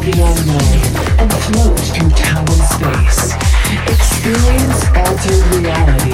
the unknown and float through time and space. Experience altered reality.